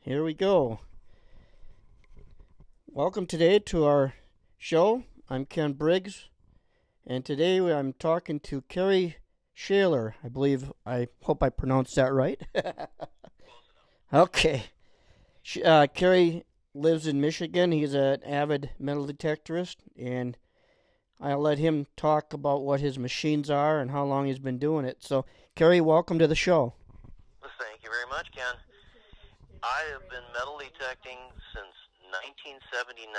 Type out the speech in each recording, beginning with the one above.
Here we go. Welcome today to our show. I'm Ken Briggs, and today I'm talking to Kerry Shaler. I believe, I hope I pronounced that right. okay. Uh, Kerry lives in Michigan. He's an avid metal detectorist, and I'll let him talk about what his machines are and how long he's been doing it. So, Kerry, welcome to the show. Thank you very much, Ken. I have been metal detecting since 1979.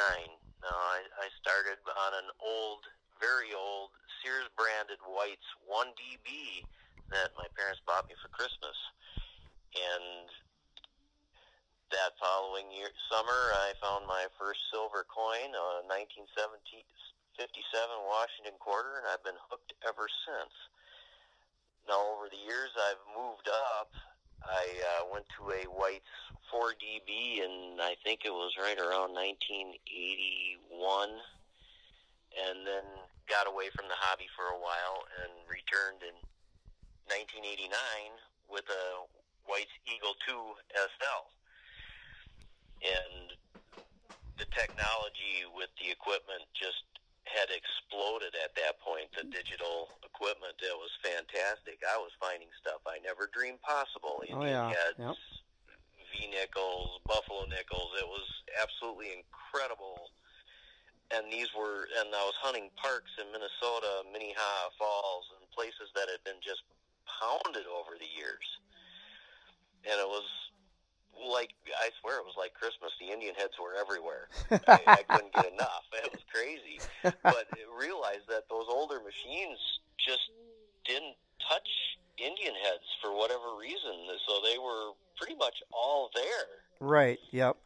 Now, I, I started on an old, very old Sears branded White's 1DB that my parents bought me for Christmas. And that following year, summer, I found my first silver coin, uh, a 1957 Washington quarter, and I've been hooked ever since. Now, over the years, I've moved up I uh, went to a White's 4DB, and I think it was right around 1981, and then got away from the hobby for a while and returned in 1989 with a White's Eagle 2 SL. And the technology with the equipment just had exploded at that point. The digital equipment it was fantastic. I was finding stuff I never dreamed possible. Oh yeah. Heads, yep. V nickels, buffalo nickels. It was absolutely incredible. And these were, and I was hunting parks in Minnesota, Minnehaha Falls, and places that had been just pounded over the years. And it was like I swear it was like Christmas. The Indian heads were everywhere. I, I couldn't get enough. It was crazy. But realized that those older machines just didn't touch Indian heads for whatever reason. So they were pretty much all there. Right. Yep.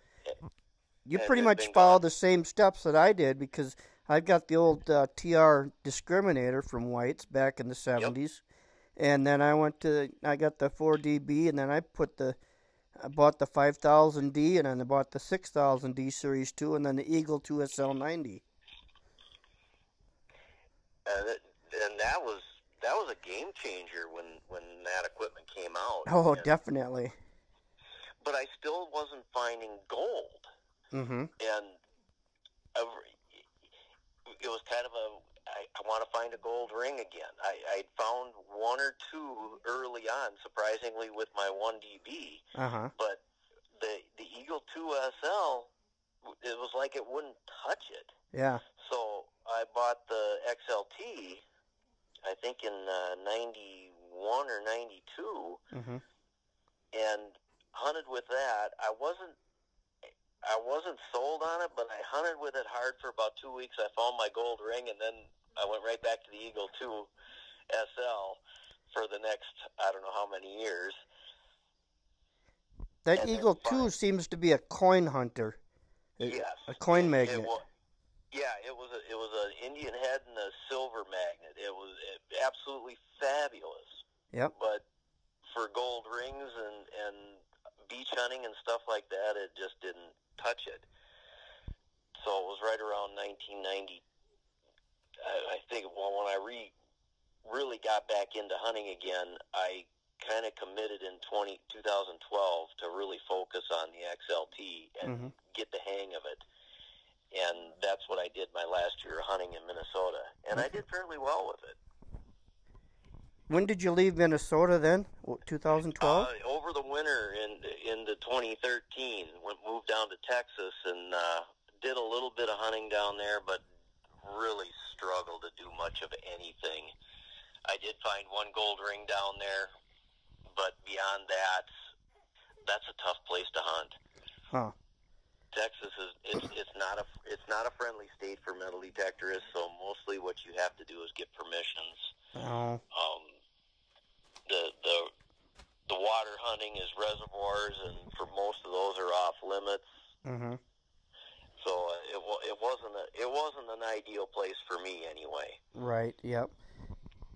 You pretty much followed the same steps that I did because I've got the old uh, TR discriminator from White's back in the seventies, yep. and then I went to I got the 4DB, and then I put the I bought the 5000D and then I bought the 6000D Series 2 and then the Eagle 2 SL90. And, that was that was a game changer when when that equipment came out. Oh, and, definitely. But I still wasn't finding gold. Mm-hmm. And it was kind of a I, I want to find a gold ring again. I, I found one or two early on, surprisingly, with my 1DB. Uh-huh. But the the Eagle 2 SL, it was like it wouldn't touch it. Yeah. So I bought the XLT, I think in uh, 91 or 92, mm-hmm. and hunted with that. I wasn't I wasn't sold on it, but I hunted with it hard for about two weeks. I found my gold ring, and then I went right back to the Eagle 2 SL for the next I don't know how many years. That and Eagle 2 seems to be a coin hunter. Yes. A coin magnet. It was, yeah, it was a, it was an Indian head and a silver magnet. It was absolutely fabulous. Yep. But for gold rings and and beach hunting and stuff like that, it just didn't touch it. So it was right around 1990. I, I think well, when I re really got back into hunting again, I kind of committed in 20, 2012 to really focus on the XLT and mm-hmm. get the hang of it. And that's what I did my last year hunting in Minnesota, and I did fairly well with it. When did you leave Minnesota then? 2012? Uh, over the winter in into 2013. Went moved down to Texas and uh, did a little bit of hunting down there, but really struggled to do much of anything. I did find one gold ring down there, but beyond that, that's a tough place to hunt. Huh. Texas is it's it's not a it's not a friendly state for metal detectorists. So mostly what you have to do is get permissions. Oh. Um, the the the water hunting is reservoirs, and for most of those are off limits. Mm-hmm. So uh, it it wasn't a, it wasn't an ideal place for me anyway. Right. Yep.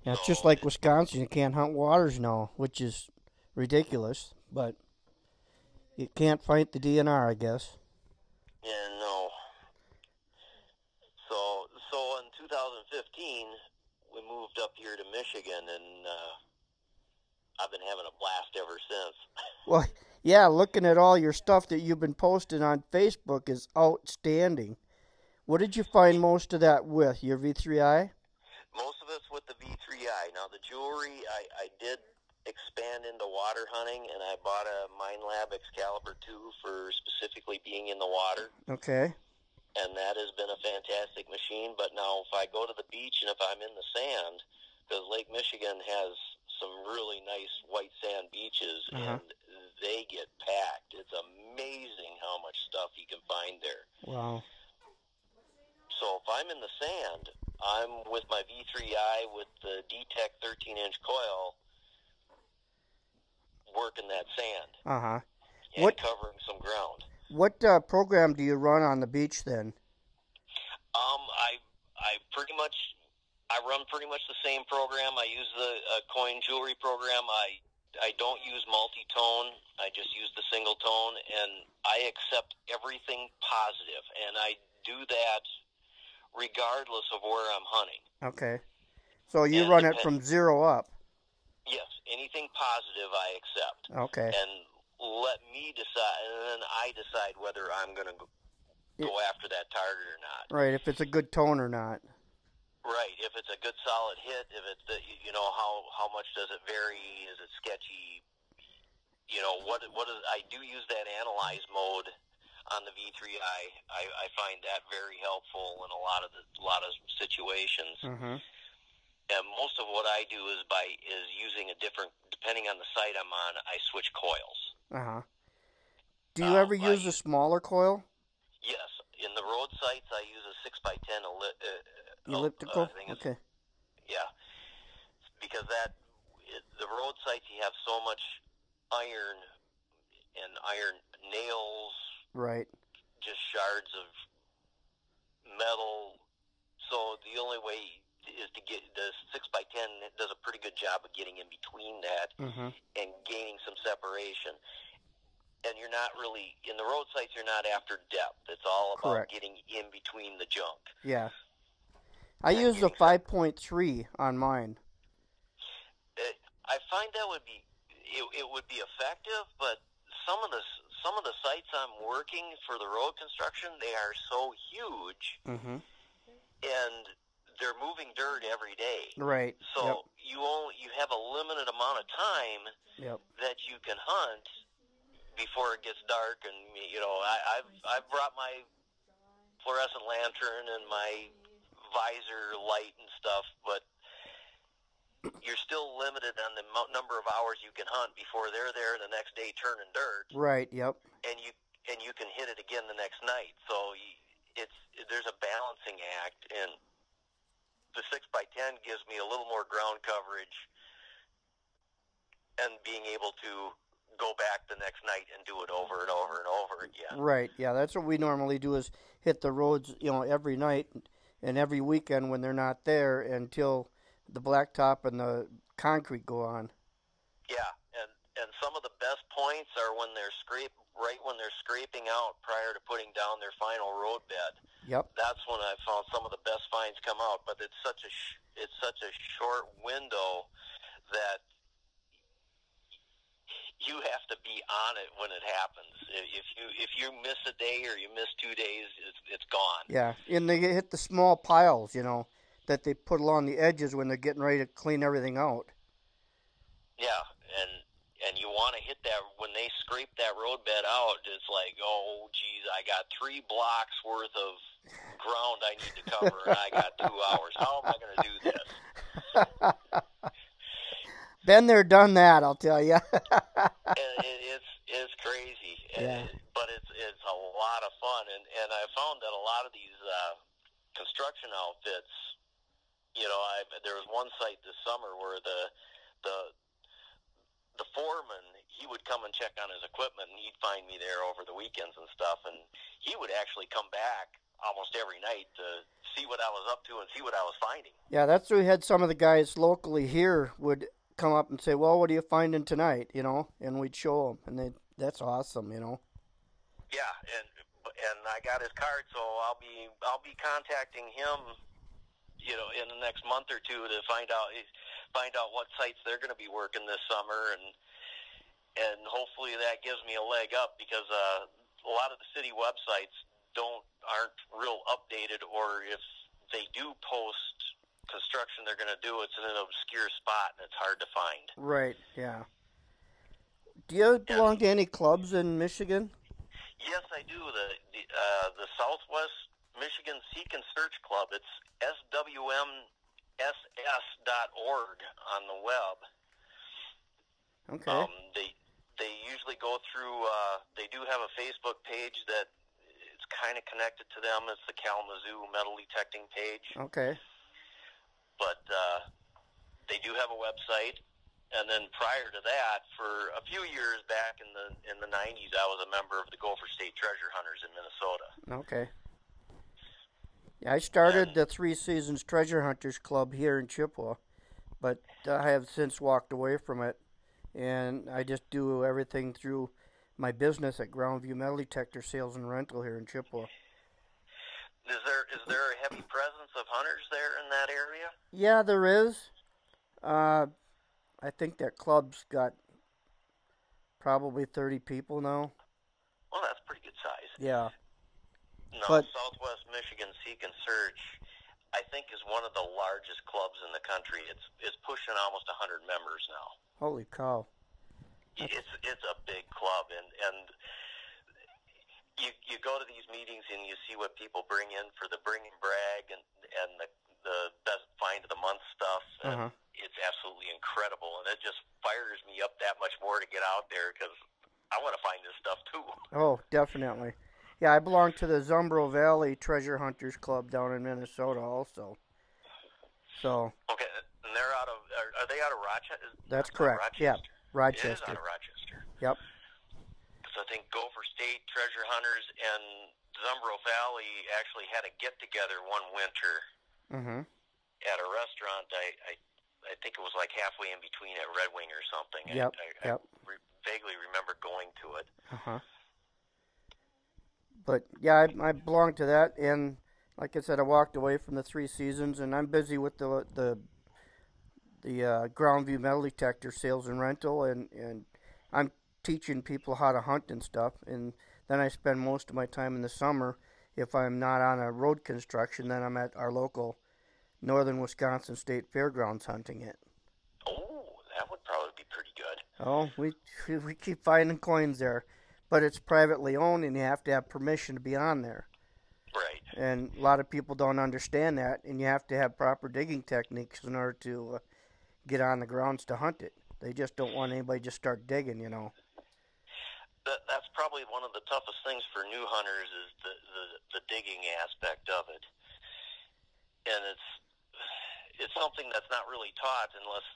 Yeah, it's just like Wisconsin. You can't hunt waters now, which is ridiculous. But you can't fight the DNR, I guess. Yeah. No. So so in 2015 we moved up here to Michigan and. Uh, I've been having a blast ever since. well, Yeah, looking at all your stuff that you've been posting on Facebook is outstanding. What did you find most of that with? Your V3i? Most of it's with the V3i. Now, the jewelry, I, I did expand into water hunting, and I bought a Minelab Excalibur 2 for specifically being in the water. Okay. And that has been a fantastic machine. But now, if I go to the beach and if I'm in the sand, because Lake Michigan has some really nice white sand beaches, Uh-huh. and they get packed. It's amazing how much stuff you can find there. Wow. So if I'm in the sand, I'm with my V3i with the D-Tech 13-inch coil working that sand Uh huh. and What- covering some ground. What uh, program do you run on the beach then? Um, I I pretty much I run pretty much the same program. I use the uh, coin jewelry program. I I don't use multi-tone. I just use the single tone, and I accept everything positive, and I do that regardless of where I'm hunting. Okay. So you Yeah, run it from zero up. Yes, anything positive I accept, Okay. and let me decide, and then I decide whether I'm going to go after that target or not. Right, if it's a good tone or not. Right. If it's a good solid hit, if it's the, you know how how much does it vary? Is it sketchy? You know what what is I do use that analyze mode on the V3i. I I find that very helpful in a lot of the a lot of situations. Mm-hmm. And most of what I do is by is using a different depending on the site I'm on. I switch coils. Uh huh. Do you Uh, ever use a smaller coil? Yes, in the road sites I use a six x ten uh, uh, Elliptical? It's okay. Yeah, because that the road sites you have so much iron and iron nails, Right. just shards of metal. So the only way is to get the six by ten does a pretty good job of getting in between that Mm-hmm. and gaining some separation. And you're not really in the road sites. You're not after depth. It's all about Correct. getting in between the junk. Yeah. I Yeah, use the getting 5.3 on mine. it, I find that would be it, it would be effective, but some of the some of the sites I'm working for the road construction, they are so huge Mm-hmm. and they're moving dirt every day. Right. So you only you have a limited amount of time Yep. Yep. that you can hunt before it gets dark. And you know, I, I've I've brought my fluorescent lantern and my visor light and stuff, but you're still limited on the mo- number of hours you can hunt before they're there the next day turning dirt, Right. Yep. and you and you can hit it again the next night. So you, it's there's a balancing act, and the six by ten gives me a little more ground coverage, and being able to go back the next night and do it over and over and over again. Right. Yeah. That's what we normally do is hit the roads, you know, every night and every weekend when they're not there until the blacktop and the concrete go on. Yeah, and and some of the best points are when they're scrape right when they're scraping out prior to putting down their final road bed. Yep. That's when I found some of the best finds come out. But it's such a sh- it's such a short window that you have to be on it when it happens. If you if you miss a day or you miss two days, it's it's gone. Yeah. And they hit the small piles, you know, that they put along the edges when they're getting ready to clean everything out. Yeah, and and you want to hit that when they scrape that road bed out. It's like, oh, geez, I got three blocks worth of ground I need to cover, and I got two hours. How am I going to do this? Been there, done that, I'll tell you. And it, it's it's crazy, Yeah. And- but it's it's a lot of fun, and and I found that a lot of these uh, construction outfits, you know, I there was one site this summer where the the the foreman he would come and check on his equipment, and he'd find me there over the weekends and stuff, and he would actually come back almost every night to see what I was up to and see what I was finding. yeah, that's we had some of the guys locally here would come up and say, "Well, what are you finding tonight?" You know, and we'd show them, and they that's awesome, you know. Yeah, and and I got his card, so I'll be I'll be contacting him, you know, in the next month or two to find out find out what sites they're going to be working this summer, and and hopefully that gives me a leg up because uh, a lot of the city websites don't aren't real updated, or if they do post construction they're going to do, it's in an obscure spot and it's hard to find. Right. Yeah. Do you belong to any clubs in Michigan? Yes, I do. The the, uh, the Southwest Michigan Seek and Search Club. It's swmss.org on the web. Okay. Um, they they usually go through. Uh, they do have a Facebook page that it's kind of connected to them. It's the Kalamazoo metal detecting page. Okay. But uh, they do have a website. And then prior to that, for a few years back in the in the 90s, I was a member of the Gopher State Treasure Hunters in Minnesota. Okay. Yeah, I started the Three Seasons Treasure Hunters Club here in Chippewa, but I have since walked away from it, and I just do everything through my business at Groundview Metal Detector Sales and Rental here in Chippewa. Is there is there a heavy presence of hunters there in that area? Yeah, there is. Uh, I think that club's got probably 30 people now. Well, that's pretty good size. Yeah. No, But- Southwest Michigan Seek and Search, I think, is one of the largest clubs in the country. It's it's pushing almost 100 members now. Holy cow. It's it's a big club, and and you you go to these meetings and you see what people bring in for the bring and brag and and the the best find of the month stuff. And Uh-huh. It's absolutely incredible, and it just fires me up that much more to get out there because I want to find this stuff too. Oh, definitely. Yeah, I belong to the Zumbro Valley Treasure Hunters Club down in Minnesota also. So, Okay, and they're out of are, are they out of Rochester? that's correct. Rochester. Yeah, It is Rochester. out of Rochester. Yep. So I think Gopher State Treasure Hunters and Zumbro Valley actually had a get together one winter Mhm. at a restaurant. I, I I think it was like halfway in between at Red Wing or something. I- Yep, I, yep. I re- vaguely remember going to it. Uh-huh. But yeah, I, I belong to that and like I said I walked away from the 3 seasons and I'm busy with the the the uh, Groundview Metal Detector sales and rental and and I'm teaching people how to hunt and stuff and then I spend most of my time in the summer if I'm not on a road construction then I'm at our local Northern Wisconsin State Fairgrounds hunting it. Oh, that would probably be pretty good. Oh, we we keep finding coins there, but it's privately owned, and you have to have permission to be on there. Right. And a lot of people don't understand that, and you have to have proper digging techniques in order to uh, get on the grounds to hunt it. They just don't want anybody just start digging, you know. That, that's probably one of the toughest things for new hunters is the, the the digging aspect of it, and it's it's something that's not really taught unless,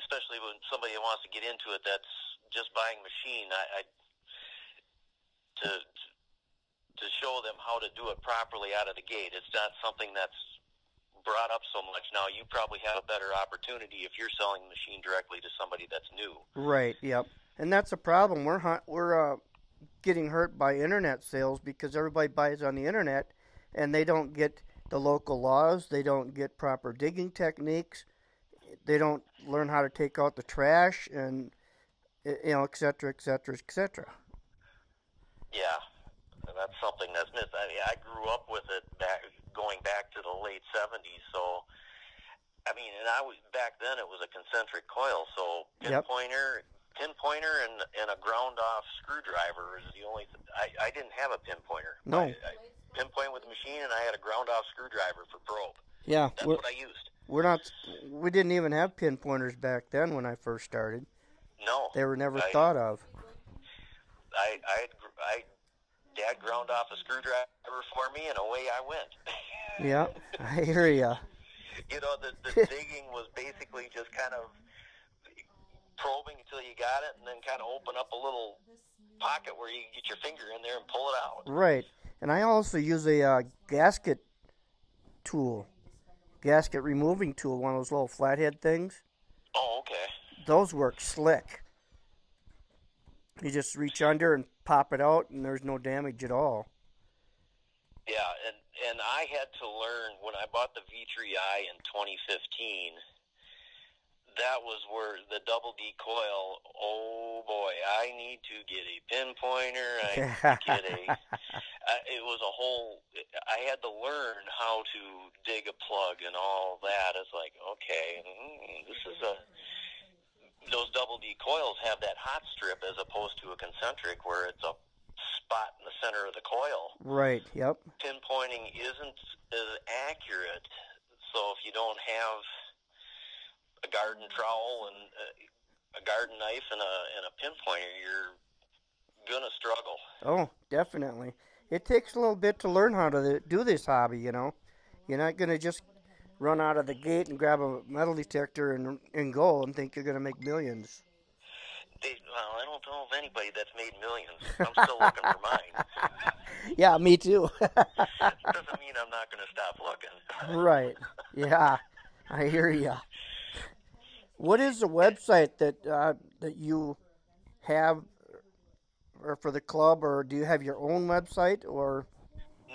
especially when somebody wants to get into it. That's just buying machine. I, I to to show them how to do it properly out of the gate. It's not something that's brought up so much now. You probably have a better opportunity if you're selling machine directly to somebody that's new. Right. Yep. And that's a problem. We're we're uh, getting hurt by internet sales because everybody buys on the internet, and they don't get the local laws. They don't get proper digging techniques. They don't learn how to take out the trash, and you know, et cetera, et cetera, et cetera. Yeah, that's something that's missed. I mean, I grew up with it back going back to the late '70s. So, I mean, and I was back then. It was a concentric coil, so Yep. Pinpointer, and and a ground off screwdriver is the only. Th- I I didn't have a pinpointer. No. I, I pinpoint with the machine, and I had a ground off screwdriver for probe. Yeah, That's what I used. we're not. We didn't even have pinpointers back then when I first started. No, They were never I- thought of. I I had I dad ground off a screwdriver for me, and away I went. Yeah, I hear ya. you know, the, the digging was basically just kind of probing until you got it, and then kind of open up a little pocket where you get your finger in there and pull it out. Right. And I also use a uh, gasket tool, gasket removing tool, one of those little flathead things. Oh, okay. Those work slick. You just reach under and pop it out, and there's no damage at all. Yeah, and and I had to learn when I bought the V3i in 2015 that was where the double D coil. Oh boy, I need to get a pinpointer. I need to get a. Uh, it was a whole. I had to learn how to dig a plug and all that. It's like okay, mm, this is a. Those double D coils have that hot strip as opposed to a concentric where it's a spot in the center of the coil. Right. Yep. Pinpointing isn't as accurate. So if you don't have a garden trowel and a, a garden knife and a and a pinpointer, you're gonna struggle. Oh, definitely. It takes a little bit to learn how to do this hobby. You know, you're not gonna just run out of the gate and grab a metal detector and and go and think you're gonna make millions. They, well, I don't know of anybody that's made millions. I'm still looking for mine. yeah, me too. Doesn't mean I'm not going to stop looking. right. Yeah, I hear you. What is the website that uh, that you have, or for the club, or do you have your own website, or?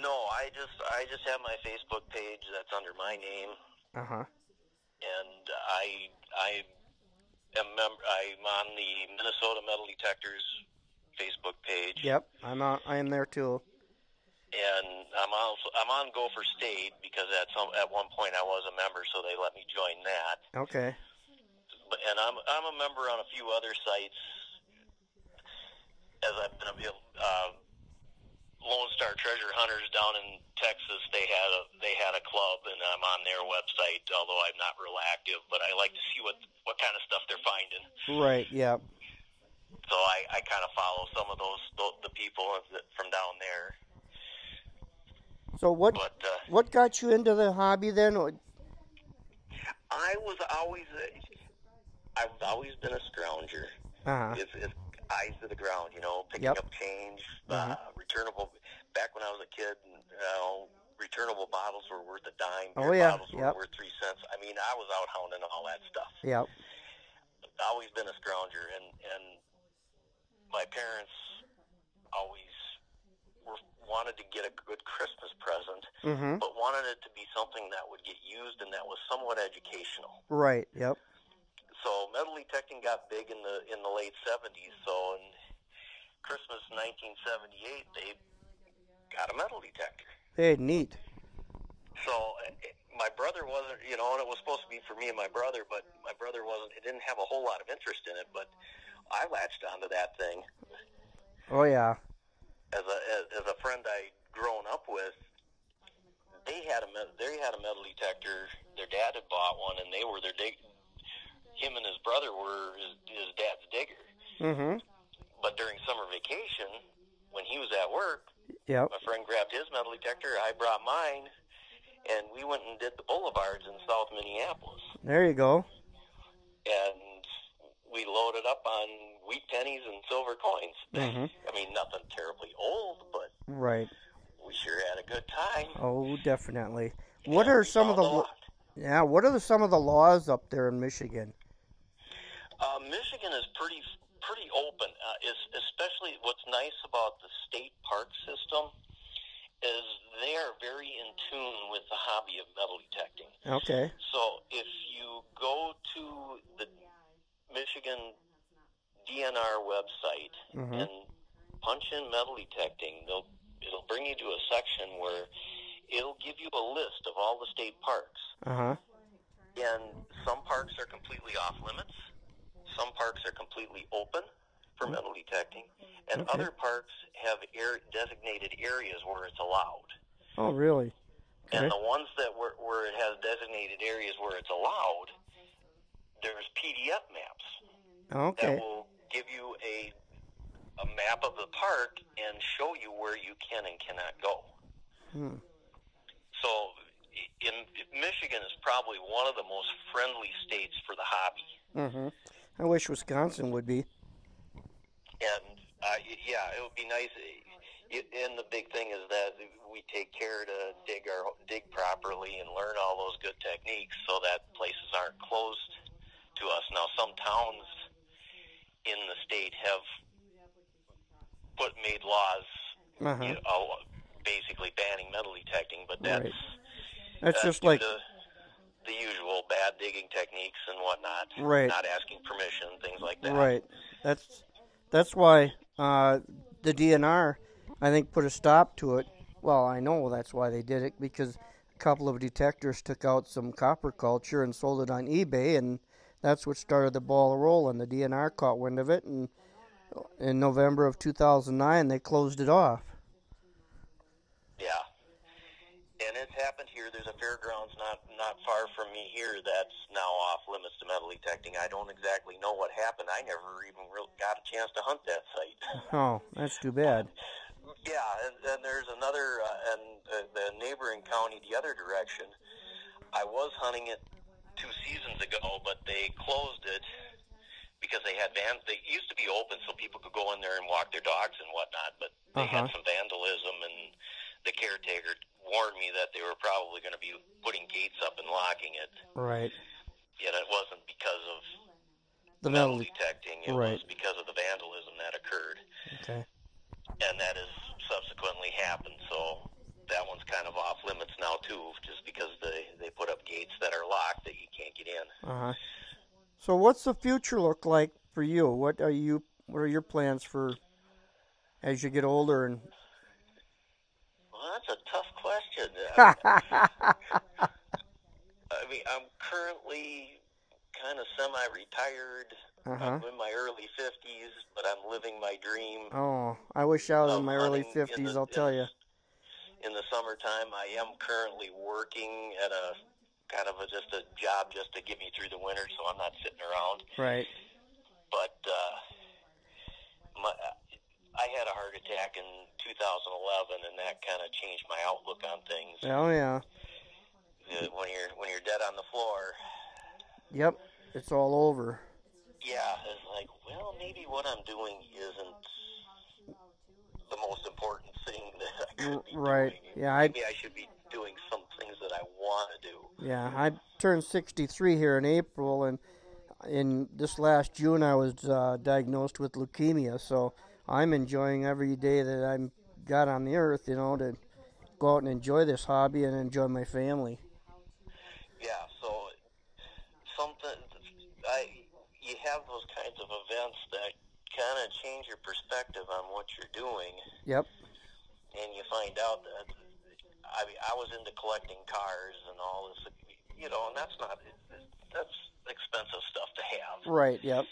No, I just I just have my Facebook page that's under my name. Uh huh. And I I am mem- I'm on the Minnesota Metal Detectors Facebook page. Yep, I'm on, I am there too. And I'm also I'm on Gopher State because at some at one point I was a member, so they let me join that. Okay and I'm I'm a member on a few other sites. As I've been a uh, Lone Star Treasure Hunters down in Texas, they had a they had a club, and I'm on their website. Although I'm not real active, but I like to see what what kind of stuff they're finding. Right. Yeah. So I I kind of follow some of those the people from down there. So what but, uh, what got you into the hobby then? I was always I've always been a scrounger. Uh-huh. It's, it's eyes to the ground, you know, picking yep. up change, uh, uh-huh. returnable. Back when I was a kid, you know, returnable bottles were worth a dime. Oh yeah, bottles yep. were worth three cents. I mean, I was out hounding all that stuff. Yep. Always been a scrounger, and and my parents always were wanted to get a good Christmas present, mm-hmm. but wanted it to be something that would get used and that was somewhat educational. Right. Yep. So metal detecting got big in the in the late '70s. So in Christmas 1978, they got a metal detector. Hey, neat. So eh, my brother wasn't, you know, and it was supposed to be for me and my brother, but my brother wasn't. It didn't have a whole lot of interest in it, but I latched onto that thing. Oh yeah. As a as, as a friend I'd grown up with, they had a they had a metal detector. Their dad had bought one, and they were their him and his brother were his, his dad's digger. Mm-hmm. But during summer vacation, when he was at work, yep. my friend grabbed his metal detector. I brought mine, and we went and did the boulevards in South Minneapolis. There you go. And we loaded up on wheat pennies and silver coins. Mm-hmm. I mean, nothing terribly old, but right. We sure had a good time. Oh, definitely. What yeah, are some of the yeah? What are the, some of the laws up there in Michigan? Uh, Michigan is pretty pretty open. Uh, is especially what's nice about the state park system is they are very in tune with the hobby of metal detecting. Okay. So if you go to the Michigan DNR website mm-hmm. and punch in metal detecting, they'll it'll bring you to a section where it'll give you a list of all the state parks. Uh huh. And some parks are completely off limits some parks are completely open for mm-hmm. metal detecting, and okay. other parks have air, designated areas where it's allowed. Oh, really? Okay. And the ones that where, where it has designated areas where it's allowed, there's PDF maps okay. that will give you a a map of the park and show you where you can and cannot go. Hmm. So, in Michigan is probably one of the most friendly states for the hobby. Mm-hmm. I wish Wisconsin would be. And uh, yeah, it would be nice. And the big thing is that we take care to dig our dig properly and learn all those good techniques, so that places aren't closed to us. Now, some towns in the state have put made laws, uh-huh. you know, basically banning metal detecting, but that's right. that's, just like the, the usual bad digging techniques and whatnot. Right. Not permission, things like that. Right. That's that's why uh, the DNR, I think, put a stop to it. Well, I know that's why they did it because a couple of detectors took out some copper culture and sold it on eBay, and that's what started the ball rolling. The DNR caught wind of it, and in November of 2009, they closed it off. Yeah. And it's happened here. There's a fairgrounds not not here that's now off limits to metal detecting. I don't exactly know what happened. I never even really got a chance to hunt that site. Oh, that's too bad. Yeah, and, and there's another, uh, and uh, the neighboring county the other direction. I was hunting it two seasons ago, but they closed it because they had van. They used to be open so people could go in there and walk their dogs and whatnot, but they Uh-huh. had some vandalism, and the caretaker warned me that they were probably going to be putting gates up and locking it. Right. Yet it wasn't because of The metal metal. detecting; it right. was because of the vandalism that occurred Okay. and that has subsequently happened. So that one's kind of off limits now too, just because they they put up gates that are locked that you can't get in. Uh huh. So, what's the future look like for you? What are you? What are your plans for as you get older? And that's a tough question. I mean, I'm currently kind of semi-retired. uh huh. I'm in my early 50s, but I'm living my dream. Oh, I wish I was in my early fifties. the- I'll tell you. In the summertime, I am currently working at a kind of a, just a job just to get me through the winter, so I'm not sitting around. Right. but uh, my, I had a heart attack in 2011, and that kind of changed my outlook on things. Oh yeah. When you're when you're dead on the floor, Yep. It's all over. yeah, it's like, well, maybe what I'm doing isn't the most important thing that I could be Right. doing. Yeah. I Maybe I should be doing some things that I want to do. yeah. I turned sixty-three here in April, and in this last June I was uh, diagnosed with leukemia. So I'm enjoying every day that I'm got on the earth. You know, to go out and enjoy this hobby and enjoy my family. Yeah, so something I you have those kinds of events that kind of change your perspective on what you're doing, Yep. and you find out that I mean I was into collecting cars and all this, you know, and that's not that's expensive stuff to have, Right. Yep.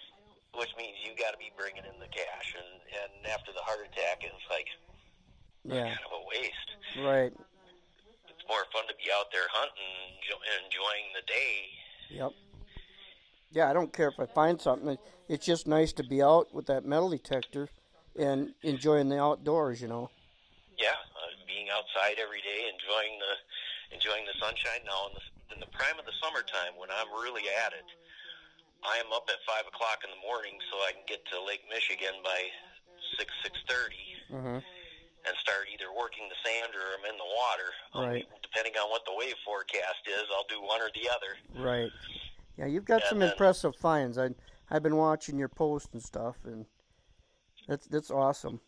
Which means you got to be bringing in the cash, and and after the heart attack, it's like Yeah. kind of a waste. Right. It's more fun to be out there hunting, enjo- enjoying the day. Yep. Yeah, I don't care if I find something. It's just nice to be out with that metal detector and enjoying the outdoors, you know. yeah, uh, being outside every day, enjoying the enjoying the sunshine. Now, in the, in the prime of the summertime, when I'm really at it, I am up at five o'clock in the morning so I can get to Lake Michigan by six six thirty Mhm. and start either working the sand or I'm in the water. Um, Right. Depending on what the wave forecast is, I'll do one or the other. Right. Yeah, you've got And some then- impressive finds. I I've been watching your posts and stuff, and that's that's awesome.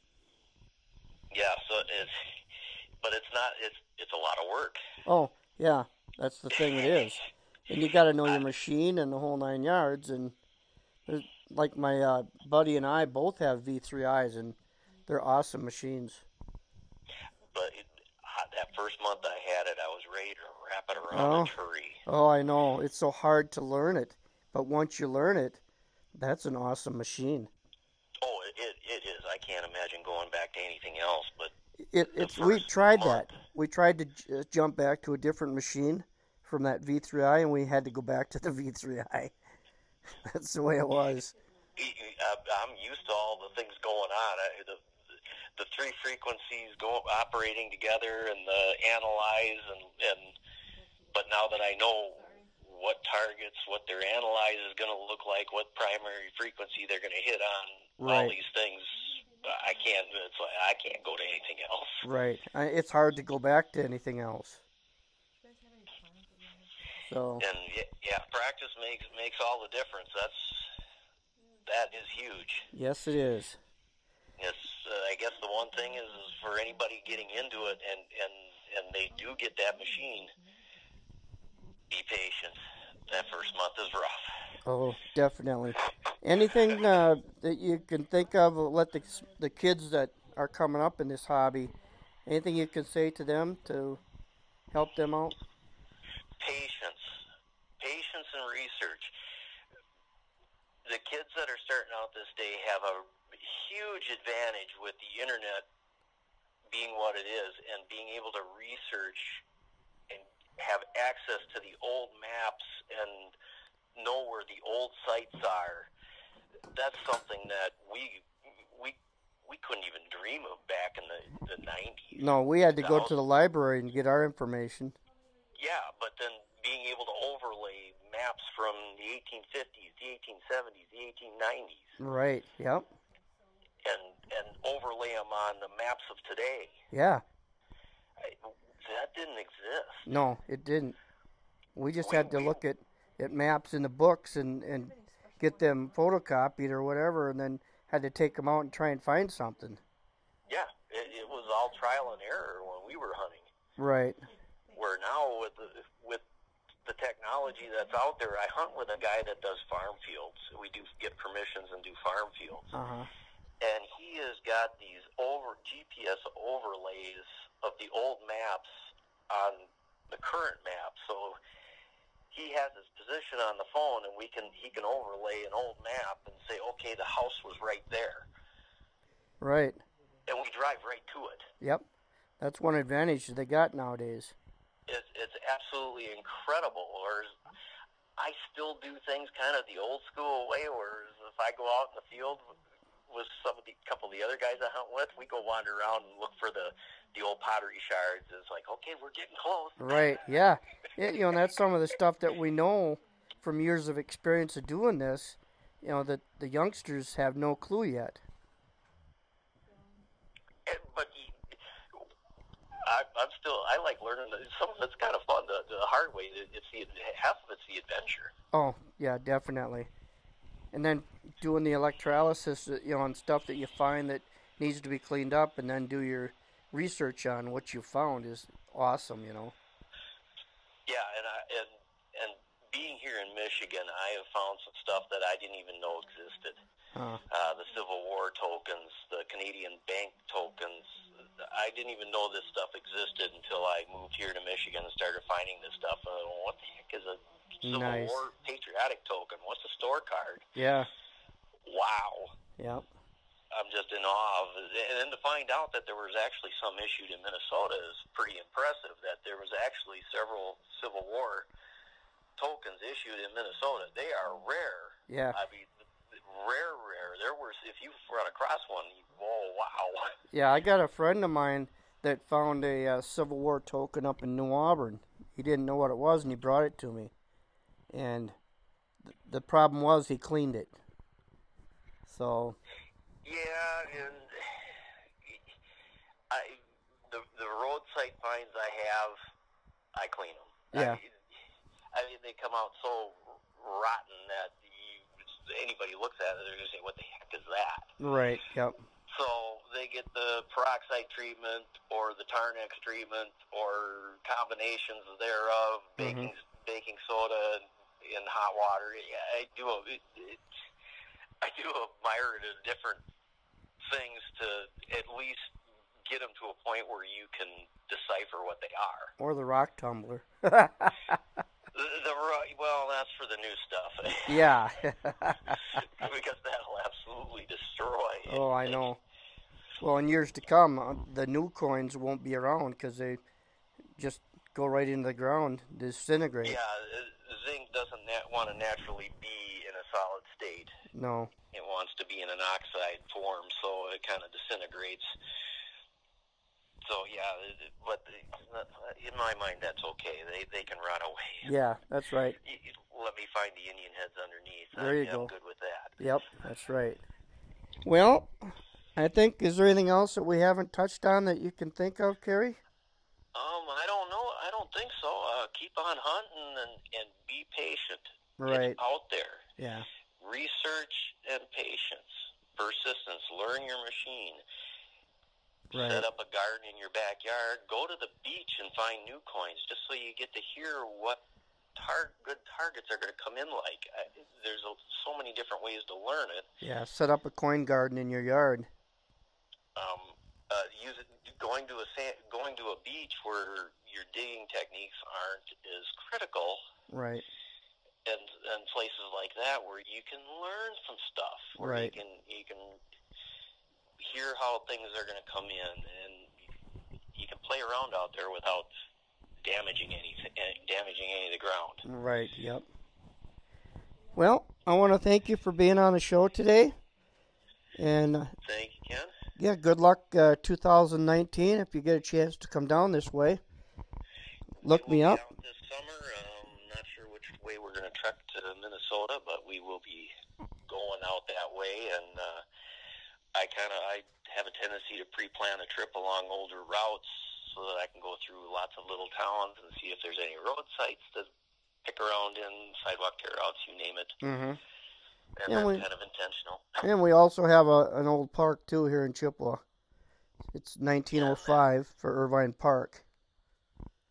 Yeah, so it's but it's not it's it's a lot of work. Oh yeah, that's the thing. It is, and you got to know your machine and the whole nine yards. And like my uh, buddy and I both have V3Is, and they're awesome machines. But it, that first month I had it, I was ready to wrap it around Oh. a tree. Oh, I know. It's so hard to learn it. But once you learn it, that's an awesome machine. Oh, it, it, it is. I can't imagine going back to anything else. But It, it's we tried month. that. We tried to j- uh, jump back to a different machine from that V3i, and we had to go back to the V3i. That's the way it was. I'm used to all the things going on. The, the three frequencies go operating together, and the analyze, and and. But now that I know what targets, what their analyze is going to look like, what primary frequency they're going to hit on, all these things, I can't. It's like I can't go to anything else. Right. It's hard to go back to anything else. So and yeah, practice makes makes all the difference. That's that is huge. yes, it is. It's uh, I guess the one thing is, is for anybody getting into it and and and they do get that machine. Be patient. that first month is rough. Oh, definitely. Anything uh, that you can think of, let the the kids that are coming up in this hobby, anything you can say to them to help them out? Patience, patience, and research. The kids that are starting out this day have a huge advantage with the internet being what it is and being able to research and have access to the old maps and know where the old sites are. That's something that we we we couldn't even dream of back in the, the 90s. No, we had to go to the library and get our information. Yeah, but then 90s. Right. Yep. And and overlay them on the maps of today. Yeah. I, that didn't exist. No, it didn't. We just we, had to we, look at, at maps in the books and, and get them photocopied or whatever, and then had to take them out and try and find something. Yeah, it, it was all trial and error when we were hunting. Right. Where now with the the technology that's out there, I hunt with a guy that does farm fields. We do get permissions and do farm fields. Uh-huh. And he has got these over GPS overlays of the old maps on the current map. So he has his position on the phone, and we can he can overlay an old map and say, okay, the house was right there. Right. And we drive right to it. Yep, that's one advantage they got nowadays it's, it's absolutely incredible. Or I still do things kind of the old school way. Where if I go out in the field with some of the couple of the other guys I hunt with, we go wander around and look for the the old pottery shards. It's like, okay, we're getting close. Right. Yeah. you know, that's some of the stuff that we know from years of experience of doing this. You know that the youngsters have no clue yet. And, but I, I'm still I like learning. Some of it's kind of fun the, the hard way. It's the half of it's the adventure. Oh yeah, definitely. And then doing the electrolysis, uh, you know, on stuff that you find that needs to be cleaned up, and then do your research on what you found is awesome. You know. Yeah, and I and and being here in Michigan, I have found some stuff that I didn't even know existed. Huh. Uh, the Civil War tokens, the Canadian bank tokens, I didn't even know this stuff existed until I moved here to Michigan and started finding this stuff. Uh, what the heck is a Civil nice. War patriotic token? What's a store card? Yeah. Wow. Yep. I'm just in awe of, and then to find out that there was actually some issued in Minnesota is pretty impressive. That there was actually several Civil War tokens issued in Minnesota. They are rare. Yeah. I mean, rare, rare. There was, if you run across one, whoa, wow. Yeah, I got a friend of mine that found a uh, Civil War token up in New Auburn. He didn't know what it was, and he brought it to me. And th- the problem was he cleaned it. So. Yeah, and I the the roadside finds I have, I clean them. Yeah. I, I mean, they come out so rotten that anybody looks at it, they're going to say, "What the heck is that?" Right. Yep. So they get the peroxide treatment or the Tarn-X treatment or combinations thereof, baking mm-hmm. baking soda in hot water. I do a, it, it, I do admire it as different things to at least get them to a point where you can decipher what they are. Or the rock tumbler. The, the well, that's for the new stuff. yeah. because that'll absolutely destroy. Oh, I know. Well, in years to come, uh, the new coins won't be around because they just go right into the ground, disintegrate. Yeah, uh, zinc doesn't nat- want to naturally be in a solid state. No. It wants to be in an oxide form, so it kind of disintegrates so yeah, but in my mind, that's okay. They they can run away. Yeah, that's right. Let me find the Indian heads underneath. There you I'm go. good with that. Yep, that's right. Well, I think is there anything else that we haven't touched on that you can think of, Kerry? Um, I don't know. I don't think so. Uh, keep on hunting and and be patient. Right. It's out there. Yeah. Research and patience, persistence. Learn your machine Right. Set up a garden in your backyard. Go to the beach and find new coins, just so you get to hear what tar- good targets are going to come in like. I, there's a, so many different ways to learn it. Yeah, set up a coin garden in your yard. Um, uh, use it, going to a sand, going to a beach where your digging techniques aren't as critical, Right. and and places like that where you can learn some stuff, where Right. you can you can hear how things are going to come in, and you can play around out there without damaging anything, damaging any of the ground. Right. Yep. Well, I want to thank you for being on the show today, and uh, Thank you, Ken. yeah, good luck uh, 2019 if you get a chance to come down this way. Look me up. this summer. Um, not sure which way we're going to trek to Minnesota, but we will be going out that way. And uh, I kind of I have a tendency to pre-plan a trip along older routes so that I can go through lots of little towns and see if there's any road sites to pick around in, sidewalk tear outs, you name it. hmm And Yeah, that's we- kind of intentional. And we also have a, an old park too here in Chippewa. It's 1905 for Irvine Park,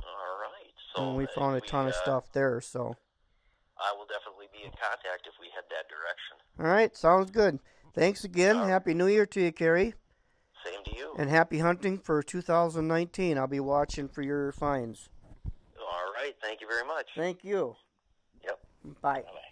All right. So and we found a ton of uh, stuff there. So, I will definitely be in contact if we head that direction. all right, sounds good. Thanks again. Right. Happy New Year to you, Carrie, Same to you. and happy hunting for 2019. I'll be watching for your finds. All right. Thank you very much. Thank you. Yep. Bye. Bye-bye.